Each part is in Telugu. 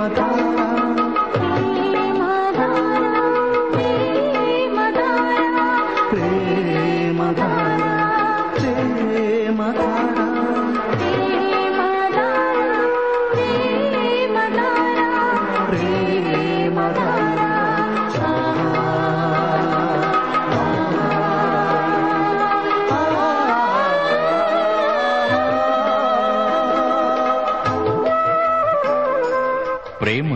मता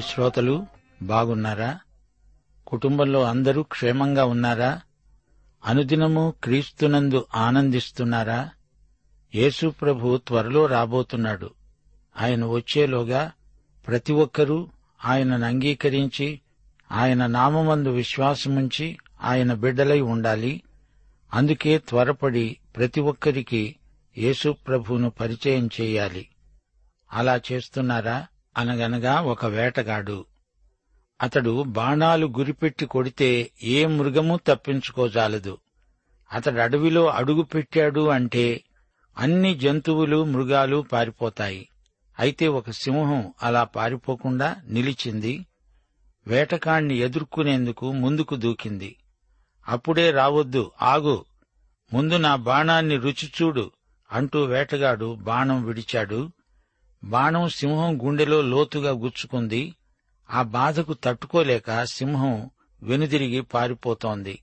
శ్రోతలు బాగున్నారా? కుటుంబంలో అందరూ క్షేమంగా ఉన్నారా? అనుదినము క్రీస్తునందు ఆనందిస్తున్నారా? యేసు ప్రభు త్వరలో రాబోతున్నాడు. ఆయన వచ్చేలోగా ప్రతి ఒక్కరూ ఆయనను అంగీకరించి ఆయన నామమందు విశ్వాసముంచి ఆయన బిడ్డలై ఉండాలి. అందుకే త్వరపడి ప్రతి ఒక్కరికి యేసు ప్రభువును పరిచయం చేయాలి. అలా చేస్తున్నారా? అనగనగా ఒక వేటగాడు. అతడు బాణాలు గురిపెట్టి కొడితే ఏ మృగము తప్పించుకోజాలదు. అతడు అడవిలో అడుగు పెట్టాడు అంటే అన్ని జంతువులు మృగాలు పారిపోతాయి. అయితే ఒక సింహం అలా పారిపోకుండా నిలిచింది. వేటకాణ్ణి ఎదుర్కొనేందుకు ముందుకు దూకింది. అప్పుడే రావద్దు ఆగు. ముందు నా బాణాన్ని రుచి చూడు అంటూ వేటగాడు బాణం విడిచాడు. బాణం సింహం గుండెలో లోతుగా గుచ్చుకుంది. ఆ బాధకు తట్టుకోలేక సింహం వెనుదిరిగి పారిపోతోంది.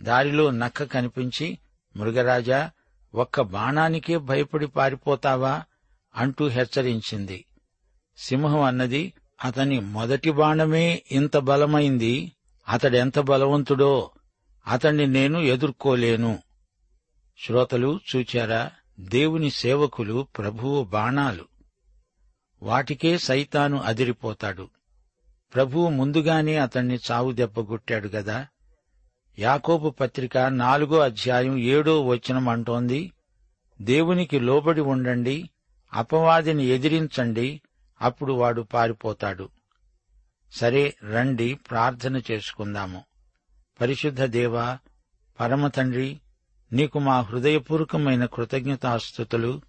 దారిలో నక్క కనిపించి మృగరాజా ఒక్క బాణానికే భయపడి పారిపోతావా? అంటూ హెచ్చరించింది. సింహం అన్నది అతని మొదటి బాణమే ఇంత బలమైంది. అతడెంత బలవంతుడో అతణ్ణి నేను ఎదుర్కోలేను. శ్రోతలు చూచారా? దేవుని సేవకులు ప్రభువు బాణాలు. వాటికే సైతాను అదిరిపోతాడు. ప్రభువు ముందుగానే అతణ్ణి చావు దెబ్బగొట్టాడు గదా. యాకోబు పత్రిక నాలుగో అధ్యాయం ఏడో వచనం అంటోంది దేవునికి లోబడి ఉండండి అపవాదిని ఎదిరించండి అప్పుడు వాడు పారిపోతాడు. సరే రండి ప్రార్థన చేసుకుందాము. పరిశుద్ధ దేవా పరమతండ్రి నీకు మా హృదయపూర్వకమైన కృతజ్ఞతాస్థుతులు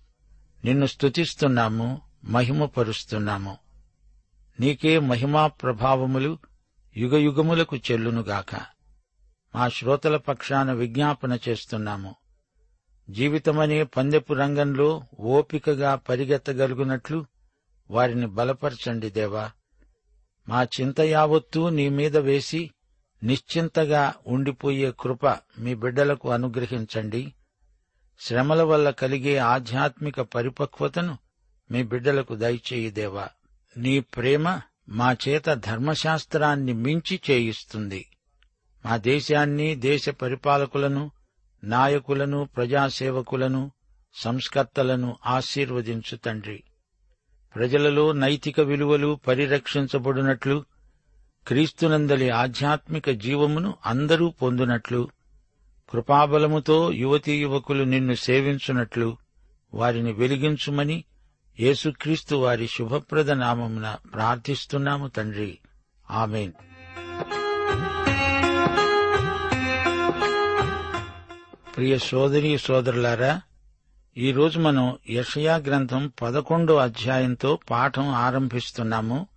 నిన్ను స్తుతిస్తున్నాము మహిమపరుస్తున్నాము. నీకే మహిమా ప్రభావములు యుగయుగములకు చెల్లునుగాక. మా శ్రోతల పక్షాన విజ్ఞాపన చేస్తున్నాము. జీవితమనే పందెపు రంగంలో ఓపికగా పరిగెత్తగలుగునట్లు వారిని బలపరచండి దేవా. మా చింత యావత్తూ నీ మీద వేసి నిశ్చింతగా ఉండిపోయే కృప మీ బిడ్డలకు అనుగ్రహించండి. శ్రమల వల్ల కలిగే ఆధ్యాత్మిక పరిపక్వతను మీ బిడ్డలకు దయచేయి దేవా. నీ ప్రేమ మా చేత ధర్మశాస్త్రాన్ని మించి చేయిస్తుంది. మా దేశాన్ని దేశ పరిపాలకులను నాయకులను ప్రజాసేవకులను సంస్కర్తలను ఆశీర్వదించు తండ్రి. ప్రజలలో నైతిక విలువలు పరిరక్షించబడినట్లు క్రీస్తునందలి ఆధ్యాత్మిక జీవమును అందరూ పొందునట్లు కృపాబలముతో యువతీ యువకులు నిన్ను సేవించునట్లు వారిని వెలిగించుమని యేసుక్రీస్తు వారి శుభప్రద నామమున ప్రార్థిస్తున్నాము తండ్రి. ఆమెన్. ప్రియ సోదరి సోదరులారా ఈరోజు మనం యషయా గ్రంథం పదకొండో అధ్యాయంతో పాఠం ఆరంభిస్తున్నాము.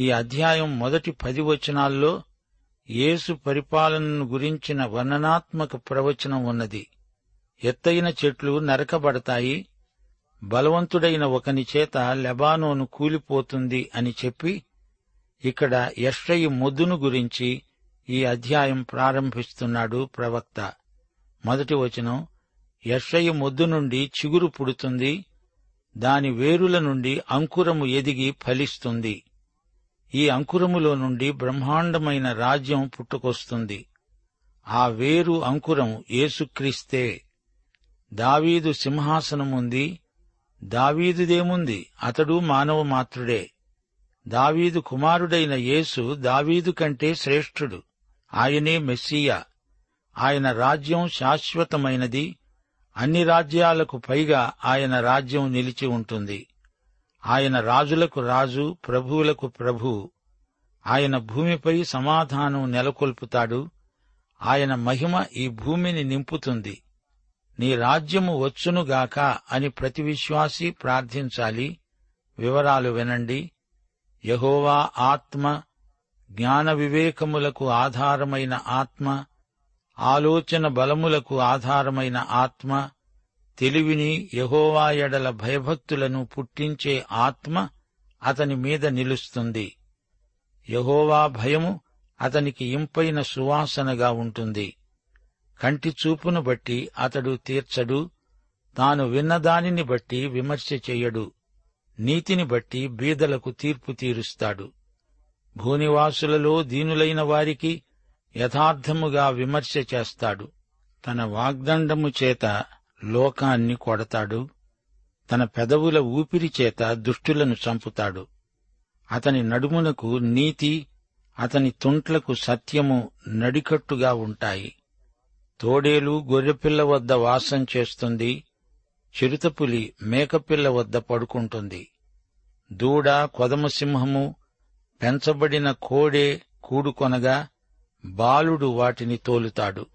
ఈ అధ్యాయం మొదటి పది వచనాల్లో యేసు పరిపాలనను గురించిన వర్ణనాత్మక ప్రవచనం ఉన్నది. ఎత్తైన చెట్లు నరకబడతాయి బలవంతుడైన ఒకని చేత లెబానోను కూలిపోతుంది అని చెప్పి ఇక్కడ యశ్రయి మొద్దును గురించి ఈ అధ్యాయం ప్రారంభిస్తున్నాడు ప్రవక్త. మొదటి వచనం యశ్రయి మొద్దు నుండి చిగురు పుడుతుంది దాని వేరుల నుండి అంకురము ఎదిగి ఫలిస్తుంది. ఈ అంకురములో నుండి బ్రహ్మాండమైన రాజ్యం పుట్టుకొస్తుంది. ఆ వేరు అంకురం యేసుక్రీస్తే. దావీదు సింహాసనముంది దావీదుదేముంది. అతడు మానవ మాత్రుడే. దావీదు కుమారుడైన యేసు దావీదు కంటే శ్రేష్ఠుడు. ఆయనే మెస్సియా. ఆయన రాజ్యం శాశ్వతమైనది. అన్ని రాజ్యాలకు పైగా ఆయన రాజ్యం నిలిచి ఉంటుంది. ఆయన రాజులకు రాజు ప్రభువులకు ప్రభు. ఆయన భూమిపై సమాధానం నెలకొల్పుతాడు. ఆయన మహిమ ఈ భూమిని నింపుతుంది. నీ రాజ్యము వచ్చునుగాక అని ప్రతి విశ్వాసి ప్రార్థించాలి. వివరాలు వినండి. యహోవా ఆత్మ జ్ఞాన వివేకములకు ఆధారమైన ఆత్మ ఆలోచన బలములకు ఆధారమైన ఆత్మ తెలివిని యహోవా ఎడల భయభక్తులను పుట్టించే ఆత్మ అతని మీద నిలుస్తుంది. యహోవా భయము అతనికి ఇంపైన సువాసనగా ఉంటుంది. కంటి చూపును బట్టి అతడు తీర్చడు. తాను విన్నదానిని బట్టి విమర్శ చెయ్యడు నీతిని బట్టి బీదలకు తీర్పు తీరుస్తాడు. భూనివాసులలో దీనులైన వారికి యథార్థముగా విమర్శ చేస్తాడు. తన వాగ్దండము చేత లోకాన్ని కొడతాడు. తన పెదవుల ఊపిరి చేత దుష్టులను చంపుతాడు. అతని నడుమునకు నీతి అతని తుంట్లకు సత్యము నడికట్టుగా ఉంటాయి. తోడేలు గొర్రెపిల్ల వద్ద వాసం చేస్తుంది చిరుతపులి మేకపిల్ల వద్ద పడుకుంటుంది. దూడ కొదమసింహము పెంచబడిన కోడే కూడుకొనగా బాలుడు వాటిని తోలుతాడు.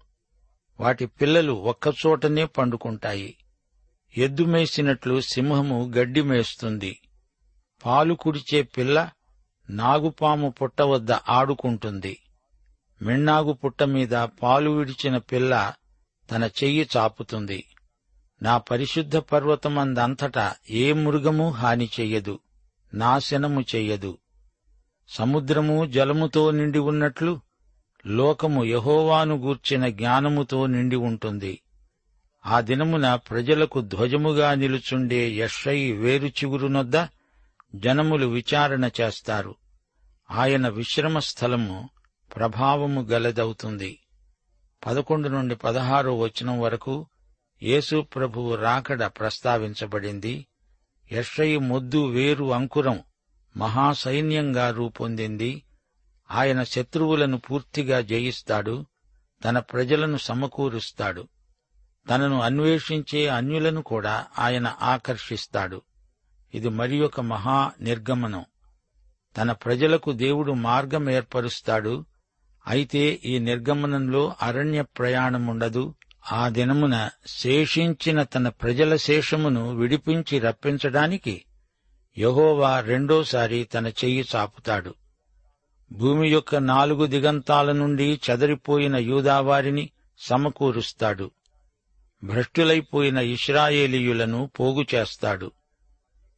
వాటి పిల్లలు ఒక్కచోటనే పండుకుంటాయి. ఎద్దు మేసినట్లు సింహము గడ్డి మేస్తుంది. పాలు కుడిచే పిల్ల నాగుపాము పుట్ట వద్ద ఆడుకుంటుంది. మిన్నాగు పుట్ట మీద పాలు విడిచిన పిల్ల తన చెయ్యి చాపుతుంది. నా పరిశుద్ధ పర్వతమందంతటా ఏ మృగము హాని చెయ్యదు నాశనము చెయ్యదు. సముద్రము జలముతో నిండి ఉన్నట్లు లోకము యహోవాను గూర్చిన జ్ఞానముతో నిండి ఉంటుంది. ఆ దినమున ప్రజలకు ధ్వజముగా నిలుచుండే యషయి వేరు చిగురునొద్ద జనములు విచారణ చేస్తారు. ఆయన విశ్రమ స్థలము ప్రభావము గలదవుతుంది. పదకొండు నుండి పదహారో వచనం వరకు యేసు ప్రభువు రాకడ ప్రస్తావించబడింది. యషయి మొద్దు వేరు అంకురం మహాసైన్యంగా రూపొందింది. ఆయన శత్రువులను పూర్తిగా జయిస్తాడు. తన ప్రజలను సమకూరుస్తాడు. తనను అన్వేషించే అన్యులను కూడా ఆయన ఆకర్షిస్తాడు. ఇది మరి ఒక మహా నిర్గమనం. తన ప్రజలకు దేవుడు మార్గం ఏర్పరుస్తాడు. అయితే ఈ నిర్గమనంలో అరణ్య ప్రయాణముండదు. ఆ దినమున శేషించిన తన ప్రజల శేషమును విడిపించి రప్పించడానికి యహోవా రెండోసారి తన చెయ్యి చాపుతాడు. భూమి యొక్క నాలుగు దిగంతాల నుండి చెదరిపోయిన యూదావారిని సమకూరుస్తాడు. భ్రష్టులైపోయిన ఇస్రాయేలీయులను పోగు చేస్తాడు.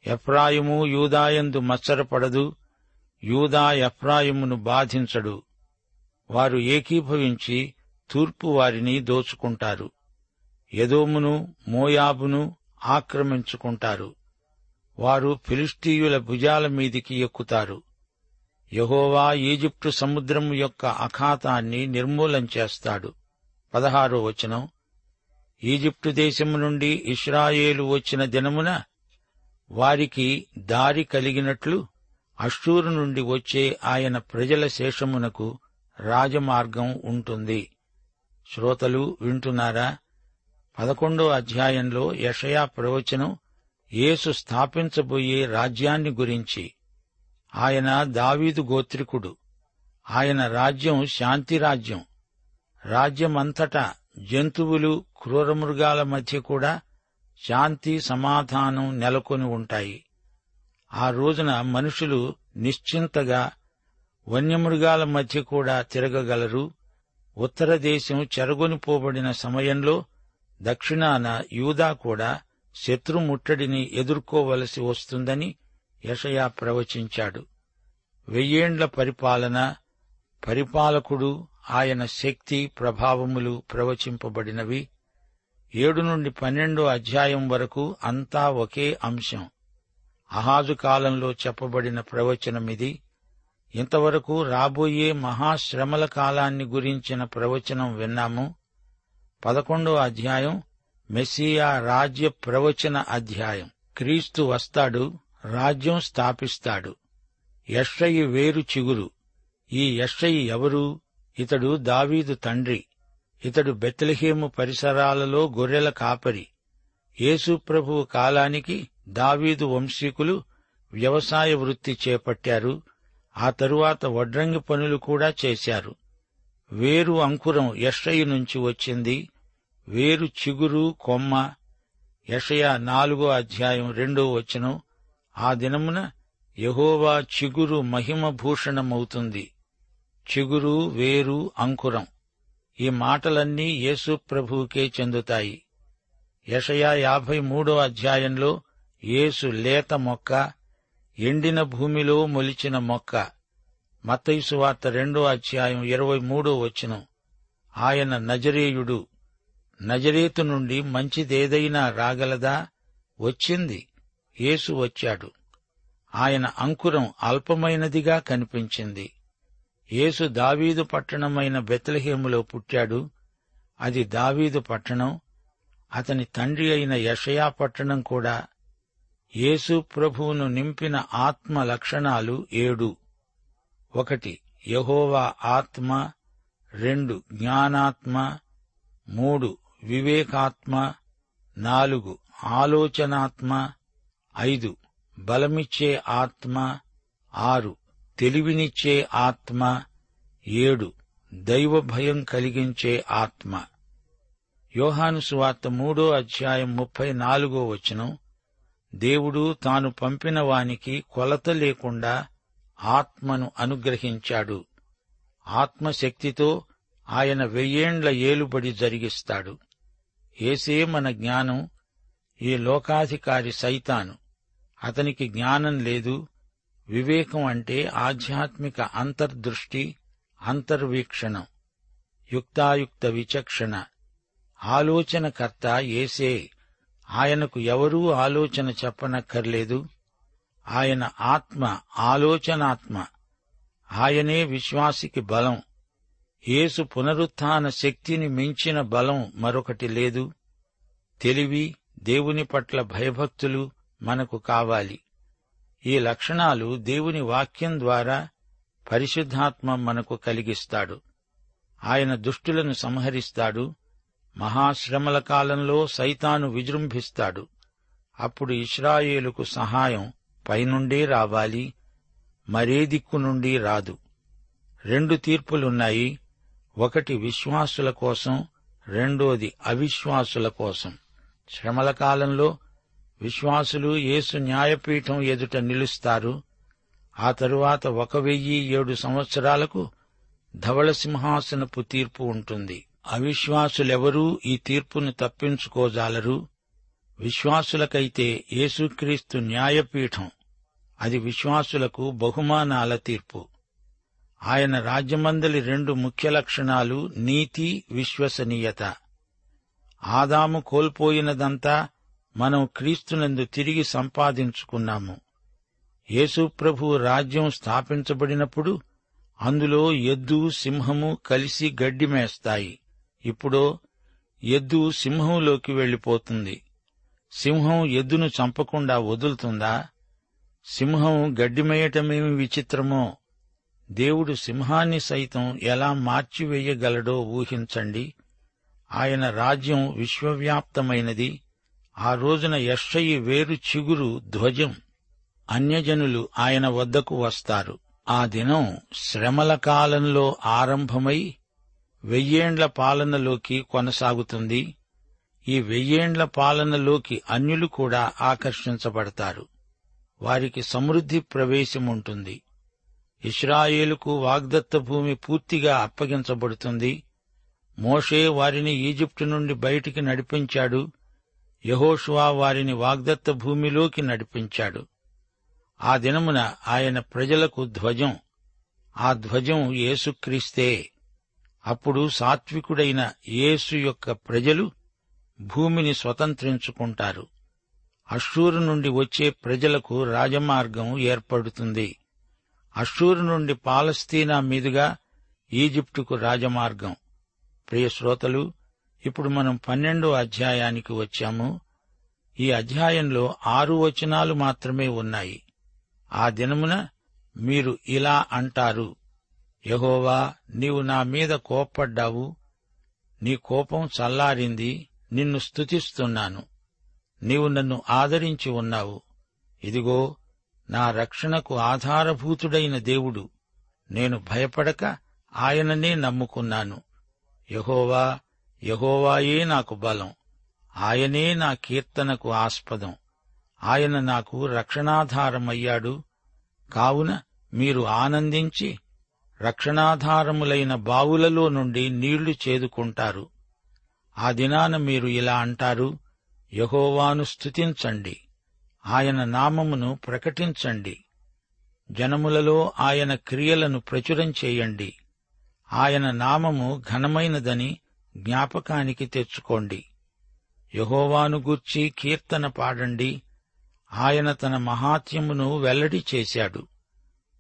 ఎఫ్రాయిము యూదాయందు మత్సరపడదు. యూదా ఎఫ్రాయిమును బాధించడు. వారు ఏకీభవించి తూర్పు వారిని దోచుకుంటారు. ఎదోమును మోయాబును ఆక్రమించుకుంటారు. వారు ఫిలిస్టీయుల భుజాల మీదికి ఎక్కుతారు. యహోవా ఈజిప్టు సముద్రం యొక్క అఖాతాన్ని నిర్మూలం చేస్తాడు. పదహారో వచనం. ఈజిప్టు దేశము నుండి ఇస్రాయేలు వచ్చిన దినమున వారికి దారి కలిగినట్లు అష్టూరు నుండి వచ్చే ఆయన ప్రజల శేషమునకు రాజమార్గం ఉంటుంది. శ్రోతలు వింటున్నారా? పదకొండో అధ్యాయంలో యషయా ప్రవచనం యేసు స్థాపించబోయే రాజ్యాన్ని గురించి. ఆయన దావీదు గోత్రికుడు. ఆయన రాజ్యం శాంతి రాజ్యం. రాజ్యమంతటా జంతువులు క్రూరమృగాల మధ్య కూడా శాంతి సమాధానం నెలకొని ఉంటాయి. ఆ రోజున మనుషులు నిశ్చింతగా వన్యమృగాల మధ్య కూడా తిరగగలరు. ఉత్తర దేశం చెరగొనిపోబడిన సమయంలో దక్షిణాన యూదా కూడా శత్రుముట్టడిని ఎదుర్కోవలసి వస్తుందని యషయా ప్రవచించాడు. వెయ్యేండ్ల పరిపాలన పరిపాలకుడు ఆయన శక్తి ప్రభావములు ప్రవచింపబడినవి. ఏడు నుండి పన్నెండో అధ్యాయం వరకు అంతా ఒకే అంశం. అహాజు కాలంలో చెప్పబడిన ప్రవచనమిది. ఇంతవరకు రాబోయే మహాశ్రమల కాలాన్ని గురించిన ప్రవచనం విన్నాము. పదకొండో అధ్యాయం మెస్సియా రాజ్య ప్రవచన అధ్యాయం. క్రీస్తు వస్తాడు రాజ్యం స్థాపిస్తాడు. యషయి వేరు చిగురు. ఈ యషయి ఎవరు? ఇతడు దావీదు తండ్రి. ఇతడు బెత్లహేము పరిసరాలలో గొర్రెల కాపరి. యేసుప్రభువు కాలానికి దావీదు వంశీకులు వ్యవసాయ వృత్తి చేపట్టారు. ఆ తరువాత వడ్రంగి పనులు కూడా చేశారు. వేరు అంకురం యషయి నుంచి వచ్చింది. వేరు చిగురు కొమ్మ యషయ నాలుగో అధ్యాయం రెండో వచనం. ఆ దినమున యహోవా చిగురు మహిమభూషణమవుతుంది. చిగురు వేరు అంకురం. ఈ మాటలన్నీ యేసు ప్రభువుకే చెందుతాయి. యషయా యాభై మూడో అధ్యాయంలో యేసు లేత మొక్క ఎండిన భూమిలో మొలిచిన మొక్క. మత్తయుసు వార్త రెండో అధ్యాయం ఇరవై మూడో వచనం. ఆయన నజరేయుడు నజరేతు నుండి మంచిదేదైనా రాగలదా? వచ్చింది. యేసు వచ్చాడు. ఆయన అంకురం అల్పమైనదిగా కనిపించింది. యేసు దావీదు పట్టణమైన బెత్లహేములో పుట్టాడు. అది దావీదు పట్టణం. అతని తండ్రి అయిన యషయా పట్టణం కూడా యేసు ప్రభువును నింపిన ఆత్మ లక్షణాలు ఏడు. ఒకటి యహోవా ఆత్మ. రెండు జ్ఞానాత్మ. మూడు వివేకాత్మ. నాలుగు ఆలోచనాత్మ. ఐదు బలమిచ్చే ఆత్మ. ఆరు తెలివినిచ్చే ఆత్మ. ఏడు దైవభయం కలిగించే ఆత్మ. యోహాను సువార్త మూడో అధ్యాయం ముప్పై నాలుగో వచనం. దేవుడు తాను పంపిన వానికి కొలత లేకుండా ఆత్మను అనుగ్రహించాడు. ఆత్మశక్తితో ఆయన వెయ్యేండ్ల ఏలుబడి జరిగిస్తాడు. ఏసే మన జ్ఞానం ఈ లోకాధికారి సైతాను. అతనికి జ్ఞానం లేదు వివేకం అంటే ఆధ్యాత్మిక అంతర్దృష్టి అంతర్వీక్షణం. యుక్తాయుక్త విచక్షణ. ఆలోచనకర్త ఏసే ఆయనకు ఎవరూ ఆలోచన చెప్పనక్కర్లేదు. ఆయన ఆత్మ ఆలోచనాత్మ. ఆయనే విశ్వాసికి బలం. యేసు పునరుత్థాన శక్తిని మించిన బలం మరొకటి లేదు. తెలివి దేవుని పట్ల భయభక్తులు మనకు కావాలి. ఈ లక్షణాలు దేవుని వాక్యం ద్వారా పరిశుద్ధాత్మ మనకు కలిగిస్తాడు. ఆయన దుష్టులను సంహరిస్తాడు. మహాశ్రమల కాలంలో సైతాను విజృంభిస్తాడు. అప్పుడు ఇస్రాయేలుకు సహాయం పైనుండే రావాలి మరే దిక్కు నుండి రాదు. రెండు తీర్పులున్నాయి. ఒకటి విశ్వాసుల కోసం రెండోది అవిశ్వాసుల కోసం. శ్రమల కాలంలో విశ్వాసులు యేసు న్యాయపీఠం ఎదుట నిలుస్తారు. ఆ తరువాత ఒక వెయ్యి ఏడు సంవత్సరాలకు ధవళ సింహాసనపు తీర్పు ఉంటుంది. అవిశ్వాసులెవరూ ఈ తీర్పును తప్పించుకోజాలరు. విశ్వాసులకైతే యేసుక్రీస్తు న్యాయపీఠం. అది విశ్వాసులకు బహుమానాల తీర్పు. ఆయన రాజ్యమందలి రెండు ముఖ్య లక్షణాలు నీతి విశ్వసనీయత. ఆదాము కోల్పోయినదంతా మనం క్రీస్తునందు తిరిగి సంపాదించుకున్నాము. యేసుప్రభు రాజ్యం స్థాపించబడినప్పుడు అందులో ఎద్దు సింహము కలిసి గడ్డి మేస్తాయి. ఇప్పుడు ఎద్దు సింహంలోకి వెళ్ళిపోతుంది సింహం ఎద్దును చంపకుండా వదులుతుందా? సింహం గడ్డిమేయటమేమి విచిత్రమో? దేవుడు సింహాన్ని సైతం ఎలా మార్చివేయగలడో ఊహించండి. ఆయన రాజ్యం విశ్వవ్యాప్తమైనది. ఆ రోజున యెషయి వేరు చిగురు ధ్వజం. అన్యజనులు ఆయన వద్దకు వస్తారు. ఆ దినం శ్రమల కాలంలో ఆరంభమై వెయ్యేండ్ల పాలనలోకి కొనసాగుతుంది. ఈ వెయ్యేండ్ల పాలనలోకి అన్యులు కూడా ఆకర్షించబడతారు. వారికి సమృద్ధి ప్రవేశముంటుంది. ఇస్రాయేలుకు వాగ్దత్త భూమి పూర్తిగా అప్పగించబడుతుంది. మోషే వారిని ఈజిప్టు నుండి బయటికి నడిపించాడు. యహోషువా వారిని వాగ్దత్త భూమిలోకి నడిపించాడు. ఆ దినమున ఆయన ప్రజలకు ధ్వజం. ఆ ధ్వజం యేసుక్రీస్తే. అప్పుడు సాత్వికుడైన యేసు యొక్క ప్రజలు భూమిని స్వతంత్రించుకుంటారు. అషూరు నుండి వచ్చే ప్రజలకు రాజమార్గం ఏర్పడుతుంది. అషూరు నుండి పాలస్తీనా మీదుగా ఈజిప్టుకు రాజమార్గం. ప్రియ శ్రోతలు ఇప్పుడు మనం పన్నెండో అధ్యాయానికి వచ్చాము. ఈ అధ్యాయంలో ఆరు వచనాలు మాత్రమే ఉన్నాయి. ఆ దినమున మీరు ఇలా అంటారు. యహోవా నీవు నా మీద కోప్పడ్డావు. నీ కోపం చల్లారింది. నిన్ను స్తుతిస్తున్నాను. నీవు నన్ను ఆదరించి ఉన్నావు. ఇదిగో నా రక్షణకు ఆధారభూతుడైన దేవుడు. నేను భయపడక ఆయననే నమ్ముకున్నాను. యహోవా యహోవాయే నాకు బలం. ఆయనే నా కీర్తనకు ఆస్పదం. ఆయన నాకు రక్షణాధారమయ్యాడు. కావున మీరు ఆనందించి రక్షణాధారములైన బావులలో నుండి నీళ్ళు చేదుకుంటారు. ఆ దినాన మీరు ఇలా అంటారు యహోవాను స్థుతించండి ఆయన నామమును ప్రకటించండి జనములలో ఆయన క్రియలను ప్రచురం చేయండి ఆయన నామము ఘనమైనదని జ్ఞాపకానికి తెచ్చుకోండి. యహోవాను గూర్చి కీర్తన పాడండి ఆయన తన మహాత్యమును వెల్లడి చేశాడు.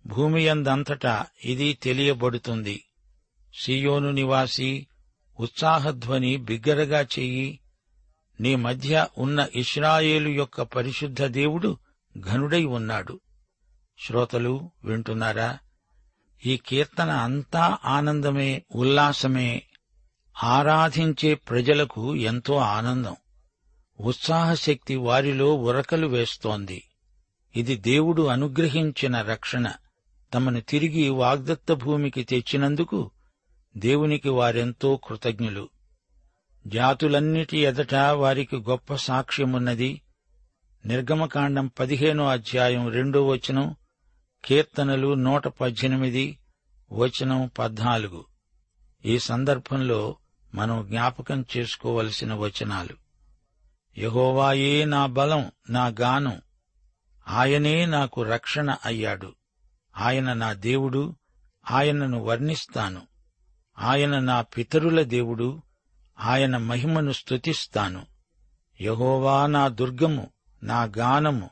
భూమియందంతటా ఇది తెలియబడుతుంది. సియోను నివాసి ఉత్సాహధ్వని బిగ్గరగా చెయ్యి నీ మధ్య ఉన్న ఇస్రాయేలు యొక్క పరిశుద్ధ దేవుడు ఘనుడై ఉన్నాడు. శ్రోతలు వింటున్నారా? ఈ కీర్తన అంతా ఆనందమే ఉల్లాసమే ఆరాధించే ప్రజలకు ఎంతో ఆనందం. ఉత్సాహశక్తి వారిలో ఉరకలు వేస్తోంది. ఇది దేవుడు అనుగ్రహించిన రక్షణ. తమను తిరిగి వాగ్దత్త భూమికి తెచ్చినందుకు దేవునికి వారెంతో కృతజ్ఞులు. జాతులన్నిటి ఎదట వారికి గొప్ప సాక్ష్యమున్నది. నిర్గమకాండం పదిహేనో అధ్యాయం రెండో వచనం కీర్తనలు నూట పద్దెనిమిది వచనం పద్నాలుగు. ఈ సందర్భంలో మనం జ్ఞాపకం చేసుకోవలసిన వచనాలు. యహోవాయే నా బలం నా గానం. ఆయనే నాకు రక్షణ అయ్యాడు. ఆయన నా దేవుడు ఆయనను వర్ణిస్తాను. ఆయన నా పితరుల దేవుడు ఆయన మహిమను స్తుతిస్తాను. యహోవా నా దుర్గము నా గానము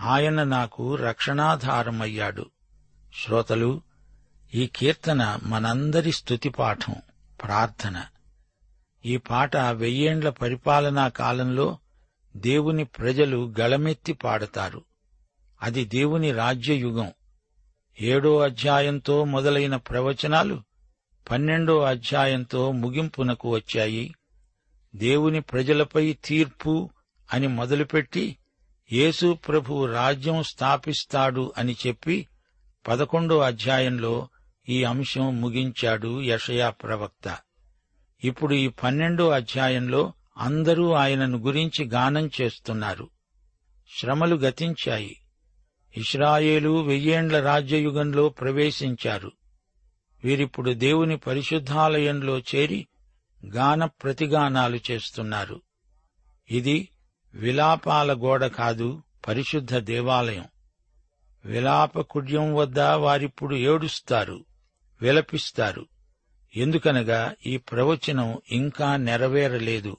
ఆయన నాకు రక్షణాధారమయ్యాడు. శ్రోతలు ఈ కీర్తన మనందరి స్తుతిపాఠం ప్రార్థన. ఈ పాట వెయ్యేండ్ల పరిపాలనా కాలంలో దేవుని ప్రజలు గళమెత్తి పాడతారు. అది దేవుని రాజ్యయుగం. ఏడో అధ్యాయంతో మొదలైన ప్రవచనాలు పన్నెండో అధ్యాయంతో ముగింపునకు వచ్చాయి. దేవుని ప్రజలపై తీర్పు అని మొదలుపెట్టి యేసు ప్రభు రాజ్యం స్థాపిస్తాడు అని చెప్పి పదకొండో అధ్యాయంలో ఈ అంశం ముగించాడు యషయా ప్రవక్త. ఇప్పుడు ఈ పన్నెండో అధ్యాయంలో అందరూ ఆయనను గురించి గానం చేస్తున్నారు. శ్రమలు గతించాయి. ఇస్రాయేలు వెయ్యేండ్ల రాజ్యయుగంలో ప్రవేశించారు. వీరిప్పుడు దేవుని పరిశుద్ధాలయంలో చేరి గాన ప్రతిగానాలు చేస్తున్నారు. ఇది విలాపాల గోడ కాదు పరిశుద్ధ దేవాలయం. విలాపకుడ్యం వద్ద వారిప్పుడు ఏడుస్తారు విలపిస్తారు. ఎందుకనగా ఈ ప్రవచనం ఇంకా నెరవేరలేదు.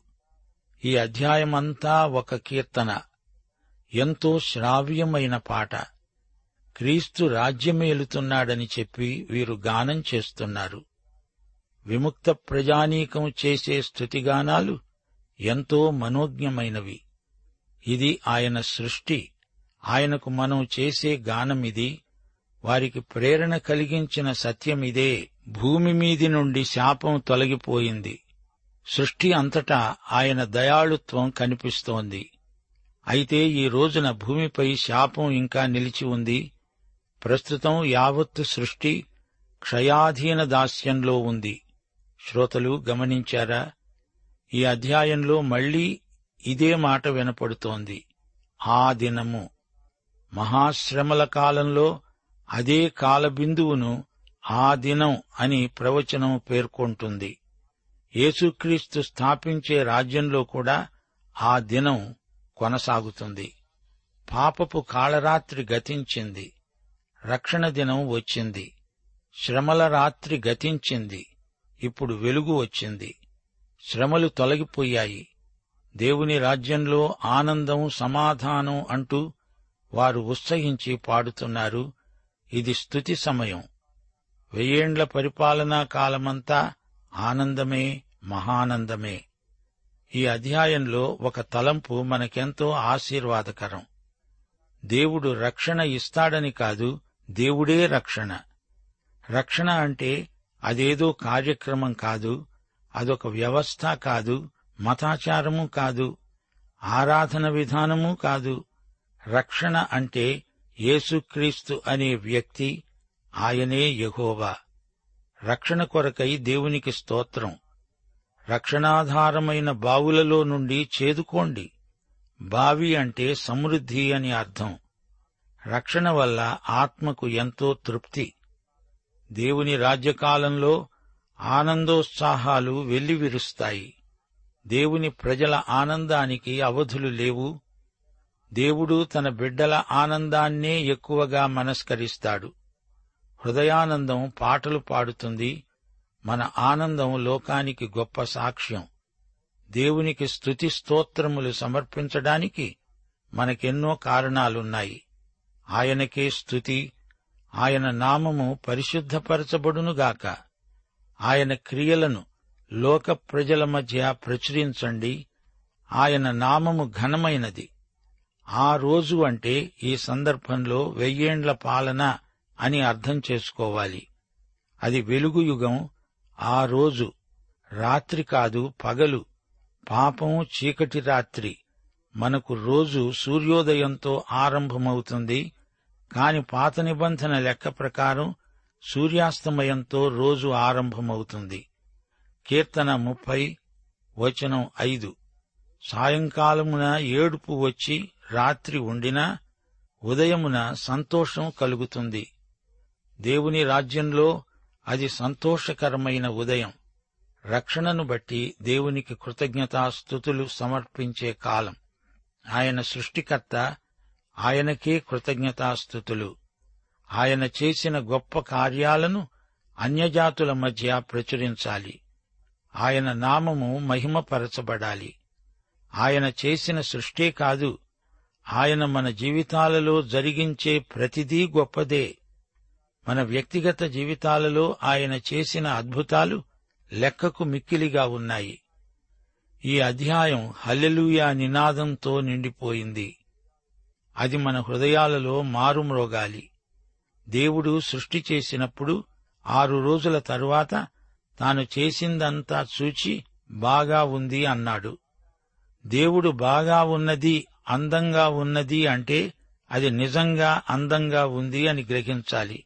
ఈ అధ్యాయమంతా ఒక కీర్తన. ఎంతో శ్రావ్యమైన పాట. క్రీస్తు రాజ్యమేలుతున్నాడని చెప్పి వీరు గానం చేస్తున్నారు. విముక్త ప్రజానీకం చేసే స్థుతిగానాలు ఎంతో మనోజ్ఞమైనవి. ఇది ఆయన సృష్టి. ఆయనకు మనం చేసే గానమిది వారికి ప్రేరణ కలిగించిన సత్యమిదే భూమి మీది నుండి శాపం తొలగిపోయింది. సృష్టి అంతటా ఆయన దయాళుత్వం కనిపిస్తోంది. అయితే ఈ రోజున భూమిపై శాపం ఇంకా నిలిచి ఉంది. ప్రస్తుతం యావత్తు సృష్టి క్షయాధీన దాస్యంలో ఉంది. శ్రోతలు గమనించారా? ఈ అధ్యాయంలో మళ్ళీ ఇదే మాట వినపడుతోంది. ఆ దినము. మహాశ్రమల కాలంలో అదే కాలబిందువును ఆ దినం అని ప్రవచనం పేర్కొంటుంది. యేసుక్రీస్తు స్థాపించే రాజ్యంలో కూడా ఆ దినం కొనసాగుతుంది. పాపపు కాళరాత్రి గతించింది. రక్షణ దినం వచ్చింది. శ్రమల రాత్రి గతించింది. ఇప్పుడు వెలుగు వచ్చింది. శ్రమలు తొలగిపోయాయి. దేవుని రాజ్యంలో ఆనందం సమాధానం అంటూ వారు ఉత్సహించి పాడుతున్నారు. ఇది స్థుతి సమయం. వెయ్యేండ్ల పరిపాలనా కాలమంతా ఆనందమే మహానందమే. ఈ అధ్యాయంలో ఒక తలంపు మనకెంతో ఆశీర్వాదకరం. దేవుడు రక్షణ ఇస్తాడని కాదు దేవుడే రక్షణ. రక్షణ అంటే అదేదో కార్యక్రమం కాదు అదొక వ్యవస్థ కాదు మతాచారము కాదు ఆరాధన విధానము కాదు. రక్షణ అంటే యేసుక్రీస్తు అనే వ్యక్తి ఆయనే యహోవా. రక్షణ కొరకై దేవునికి స్తోత్రం. రక్షణాధారమైన బావులలో నుండి చేదుకోండి. బావి అంటే సమృద్ధి అని అర్థం. రక్షణ వల్ల ఆత్మకు ఎంతో తృప్తి. దేవుని రాజ్యకాలంలో ఆనందోత్సాహాలు వెల్లివిరుస్తాయి. దేవుని ప్రజల ఆనందానికి అవధులు లేవు. దేవుడు తన బిడ్డల ఆనందాన్నే ఎక్కువగా మనస్కరిస్తాడు. హృదయానందం పాటలు పాడుతుంది. మన ఆనందం లోకానికి గొప్ప సాక్ష్యం. దేవునికి స్తుతి స్తోత్రములు సమర్పించడానికి మనకెన్నో కారణాలున్నాయి. ఆయనకే స్తుతి ఆయన నామము పరిశుద్ధపరచబడునుగాక. ఆయన క్రియలను లోక ప్రజల మధ్య ప్రచురించండి. ఆయన నామము ఘనమైనది. ఆ రోజు అంటే ఈ సందర్భంలో వెయ్యేండ్ల పాలన అని అర్థం చేసుకోవాలి. అది వెలుగు యుగం ఆ రోజు రాత్రి కాదు పగలు. పాపం చీకటి రాత్రి. మనకు రోజు సూర్యోదయంతో ఆరంభమవుతుంది. కాని పాత నిబంధన లెక్క ప్రకారం సూర్యాస్తమయంతో రోజు ఆరంభమవుతుంది. కీర్తన ముప్పై వచనం ఐదు. సాయంకాలమున ఏడుపు వచ్చి రాత్రి ఉండినా ఉదయమున సంతోషం కలుగుతుంది. దేవుని రాజ్యంలో అది సంతోషకరమైన ఉదయం. రక్షణను బట్టి దేవునికి కృతజ్ఞతాస్థుతులు సమర్పించే కాలం. ఆయన సృష్టికర్త ఆయనకే కృతజ్ఞతాస్థుతులు. ఆయన చేసిన గొప్ప కార్యాలను అన్యజాతుల మధ్య ప్రచురించాలి. ఆయన నామము మహిమపరచబడాలి. ఆయన చేసిన సృష్టే కాదు ఆయన మన జీవితాలలో జరిగించే ప్రతిదీ గొప్పదే. మన వ్యక్తిగత జీవితాలలో ఆయన చేసిన అద్భుతాలు లెక్కకు మిక్కిలిగా ఉన్నాయి. ఈ అధ్యాయం హల్లెలూయా నినాదంతో నిండిపోయింది. అది మన హృదయాలలో మారుమ్రోగాలి. దేవుడు సృష్టి చేసినప్పుడు ఆరు రోజుల తరువాత తాను చేసిందంతా చూచి బాగా ఉంది అన్నాడు. దేవుడు బాగా ఉన్నది అందంగా ఉన్నది అంటే అది నిజంగా అందంగా ఉంది అని గ్రహించాలి.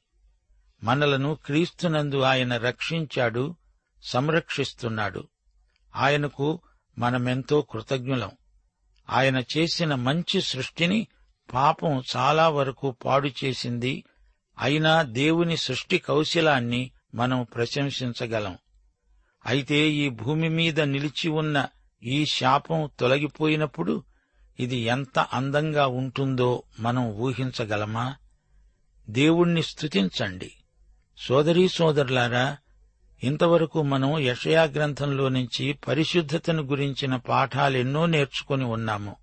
మనలను క్రీస్తునందు ఆయన రక్షించాడు సంరక్షిస్తున్నాడు. ఆయనకు మనమెంతో కృతజ్ఞులం. ఆయన చేసిన మంచి సృష్టిని పాపం చాలా వరకు పాడు చేసింది. అయినా దేవుని సృష్టి కౌశలాన్ని మనం ప్రశంసించగలం. అయితే ఈ భూమి మీద నిలిచి ఉన్న ఈ శాపం తొలగిపోయినప్పుడు ఇది ఎంత అందంగా ఉంటుందో మనం ఊహించగలమా? దేవుణ్ణి స్తుతించండి. సోదరీ సోదరులారా ఇంతవరకు మనం యషయా గ్రంథంలో నుంచి పరిశుద్ధతను గురించిన పాఠాలెన్నో నేర్చుకుని ఉన్నాము.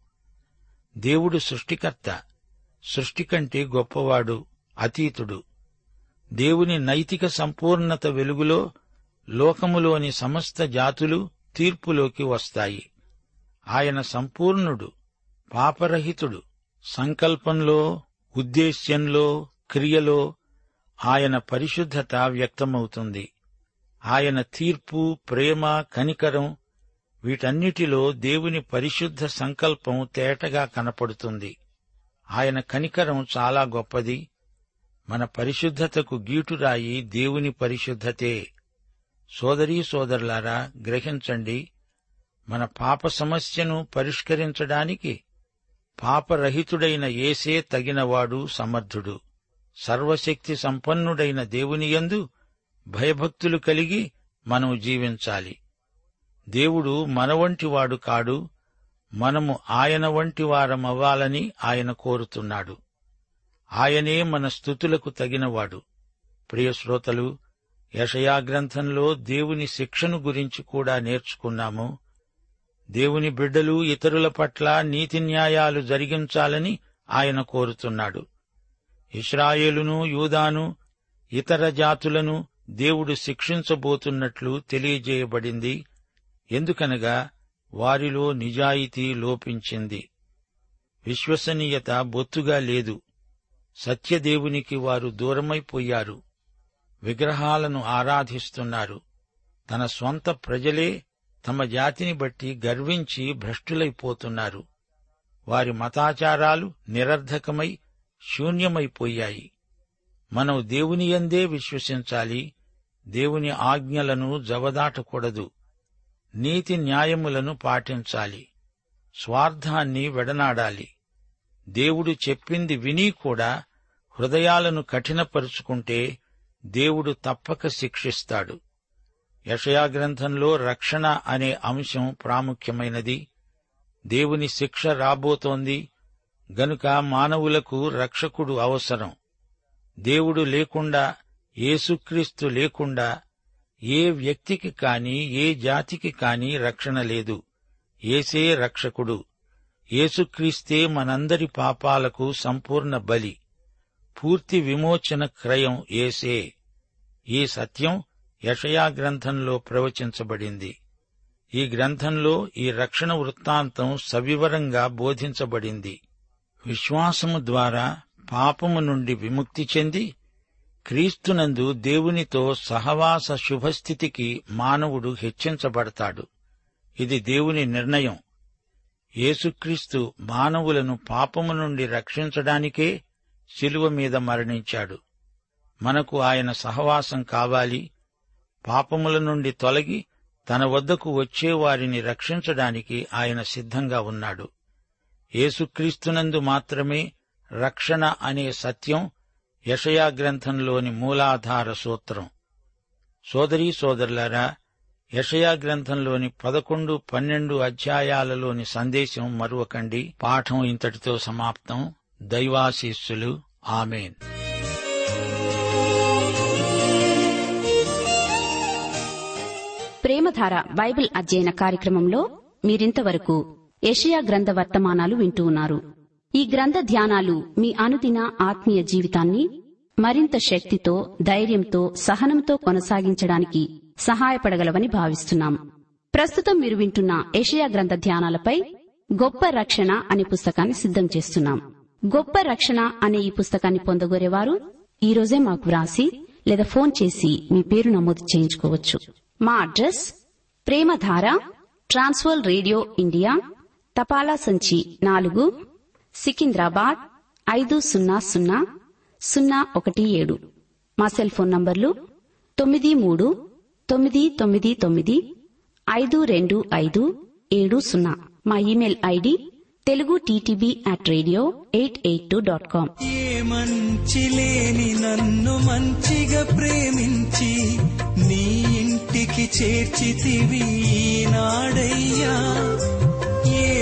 దేవుడు సృష్టికర్త సృష్టి కంటే గొప్పవాడు అతీతుడు. దేవుని నైతిక సంపూర్ణత వెలుగులో లోకములోని సమస్త జాతులు తీర్పులోకి వస్తాయి. ఆయన సంపూర్ణుడు పాపరహితుడు సంకల్పంలో ఉద్దేశ్యంలో క్రియలో ఆయన పరిశుద్ధత వ్యక్తమవుతుంది. ఆయన తీర్పు ప్రేమ కనికరం వీటన్నిటిలో దేవుని పరిశుద్ధ సంకల్పం తేటగా కనపడుతుంది. ఆయన కనికరం చాలా గొప్పది. మన పరిశుద్ధతకు గీటురాయి దేవుని పరిశుద్ధతే. సోదరీ సోదరులారా గ్రహించండి మన పాప సమస్యను పరిష్కరించడానికి పాపరహితుడైన ఏసే తగినవాడు సమర్థుడు. సర్వశక్తి సంపన్నుడైన దేవునియందు భయభక్తులు కలిగి మనం జీవించాలి. దేవుడు మనవంటివాడు కాడు మనము ఆయన వంటి వారమవ్వాలని ఆయన కోరుతున్నాడు. ఆయనే మన స్థుతులకు తగినవాడు. ప్రియశ్రోతలు యషయాగ్రంథంలో దేవుని శిక్షను గురించి కూడా నేర్చుకున్నాము. దేవుని బిడ్డలు ఇతరుల పట్ల నీతి న్యాయాలు జరిగించాలని ఆయన కోరుతున్నాడు. ఇస్రాయేలును యూదాను ఇతర జాతులను దేవుడు శిక్షించబోతున్నట్లు తెలియజేయబడింది. ఎందుకనగా వారిలో నిజాయితీ లోపించింది. విశ్వసనీయత బొత్తుగా లేదు. సత్యదేవునికి వారు దూరమైపోయారు. విగ్రహాలను ఆరాధిస్తున్నారు. తన స్వంత ప్రజలే తమ జాతిని బట్టి గర్వించి భ్రష్టులైపోతున్నారు. వారి మతాచారాలు నిరర్ధకమై శూన్యమైపోయాయి. మనం దేవుని యందే విశ్వసించాలి. దేవుని ఆజ్ఞలను జవదాటకూడదు. నీతి న్యాయములను పాటించాలి. స్వార్థాన్ని వెడనాడాలి. దేవుడు చెప్పింది విని కూడా హృదయాలను కఠినపరుచుకుంటే దేవుడు తప్పక శిక్షిస్తాడు. యషయాగ్రంథంలో రక్షణ అనే అంశం ప్రాముఖ్యమైనది. దేవుని శిక్ష రాబోతోంది. గనుక మానవులకు రక్షకుడు అవసరం. దేవుడు లేకుండా యేసుక్రీస్తు లేకుండా ఏ వ్యక్తికి కాని ఏ జాతికి కాని రక్షణ లేదు. ఏసే రక్షకుడు. యేసుక్రీస్తే మనందరి పాపాలకు సంపూర్ణ బలి. పూర్తి విమోచన క్రయం ఏసే ఈ సత్యం యషయా గ్రంథంలో ప్రవచించబడింది. ఈ గ్రంథంలో ఈ రక్షణ వృత్తాంతం సవివరంగా బోధించబడింది. విశ్వాసము ద్వారా పాపము నుండి విముక్తి చెంది క్రీస్తునందు దేవునితో సహవాస శుభస్థితికి మానవుడు హెచ్చించబడతాడు. ఇది దేవుని నిర్ణయం. యేసుక్రీస్తు మానవులను పాపము నుండి రక్షించడానికే శిలువ మీద మరణించాడు. మనకు ఆయన సహవాసం కావాలి. పాపముల నుండి తొలగి తన వద్దకు వచ్చే వారిని రక్షించడానికి ఆయన సిద్ధంగా ఉన్నాడు. యేసుక్రీస్తునందు మాత్రమే రక్షణ అనే సత్యం యషయా గ్రంథంలోని మూలాధార సూత్రం. సోదరీ సోదరులారా యషయా గ్రంథంలోని పదకొండు పన్నెండు అధ్యాయాలలోని సందేశం మరువకండి. పాఠం ఇంతటితో సమాప్తం. దైవాశీస్సులు. ఆమెన్. ప్రేమధార బైబిల్ అధ్యయన కార్యక్రమంలో మీరింతవరకు ఏషియా గ్రంథ వర్తమానాలు వింటూ ఉన్నారు. ఈ గ్రంథ ధ్యానాలు మీ అనుదిన ఆత్మీయ జీవితాన్ని మరింత శక్తితో ధైర్యంతో సహనంతో కొనసాగించడానికి సహాయపడగలవని భావిస్తున్నాం. ప్రస్తుతం మీరు వింటున్న ఏషియా గ్రంథ ధ్యానాలపై గొప్ప రక్షణ అనే పుస్తకాన్ని సిద్ధం చేస్తున్నాం. గొప్ప రక్షణ అనే ఈ పుస్తకాన్ని పొందగోరేవారు ఈ రోజే మాకు వ్రాసి లేదా ఫోన్ చేసి మీ పేరు నమోదు చేయించుకోవచ్చు. మా address Premadhara Trans World Radio India తపాలా సంచి నాలుగు సికింద్రాబాద్ ఐదు సున్నా సున్నా సున్నా ఒకటి ఏడు. మా సెల్ ఫోన్ నంబర్లు తొమ్మిది మూడు తొమ్మిది తొమ్మిది తొమ్మిది ఐదు రెండు ఐదు ఏడు సున్నా. మా email ID Telugu TTB at radio eight eight two dot com. మంచి లేని నన్ను మంచిగా ప్రేమించి నీ ఇంటికి చేర్చితివి నాడయ్యా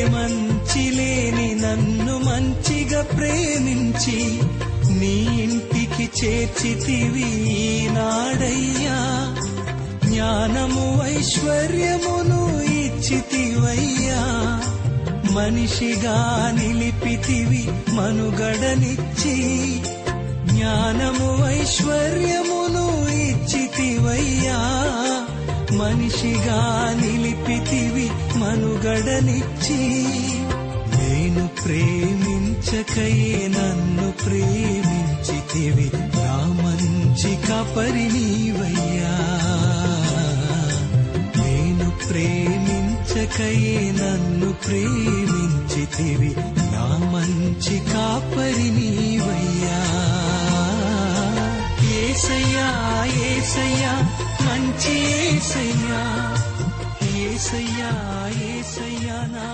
మంచి లేని నన్ను మంచిగా ప్రేమించి నీ ఇంటికి చేర్చితివి నాడయ్యా జ్ఞానము ఐశ్వర్యమును ఇచ్చితివయ్యా. మనిషిగా నిలిపితివి మనుగడనిచ్చి జ్ఞానము ఐశ్వర్యమును ఇచ్చితివయ్యా. మనిషిగా నిలిపితివి మనుగడనిచ్చి. నేను ప్రేమించకయే నన్ను ప్రేమించితివి. నా మంచి కపరి నీవయ్యా. నేను ప్రేమించకయే నన్ను ప్రేమించితివి. నా మంచి కాపరి నీవయ్యా. ఏసయ్యా ఏసయ్యా మంచి ఏసయ్యా ఏసయ్యా ఏసయ్యా నా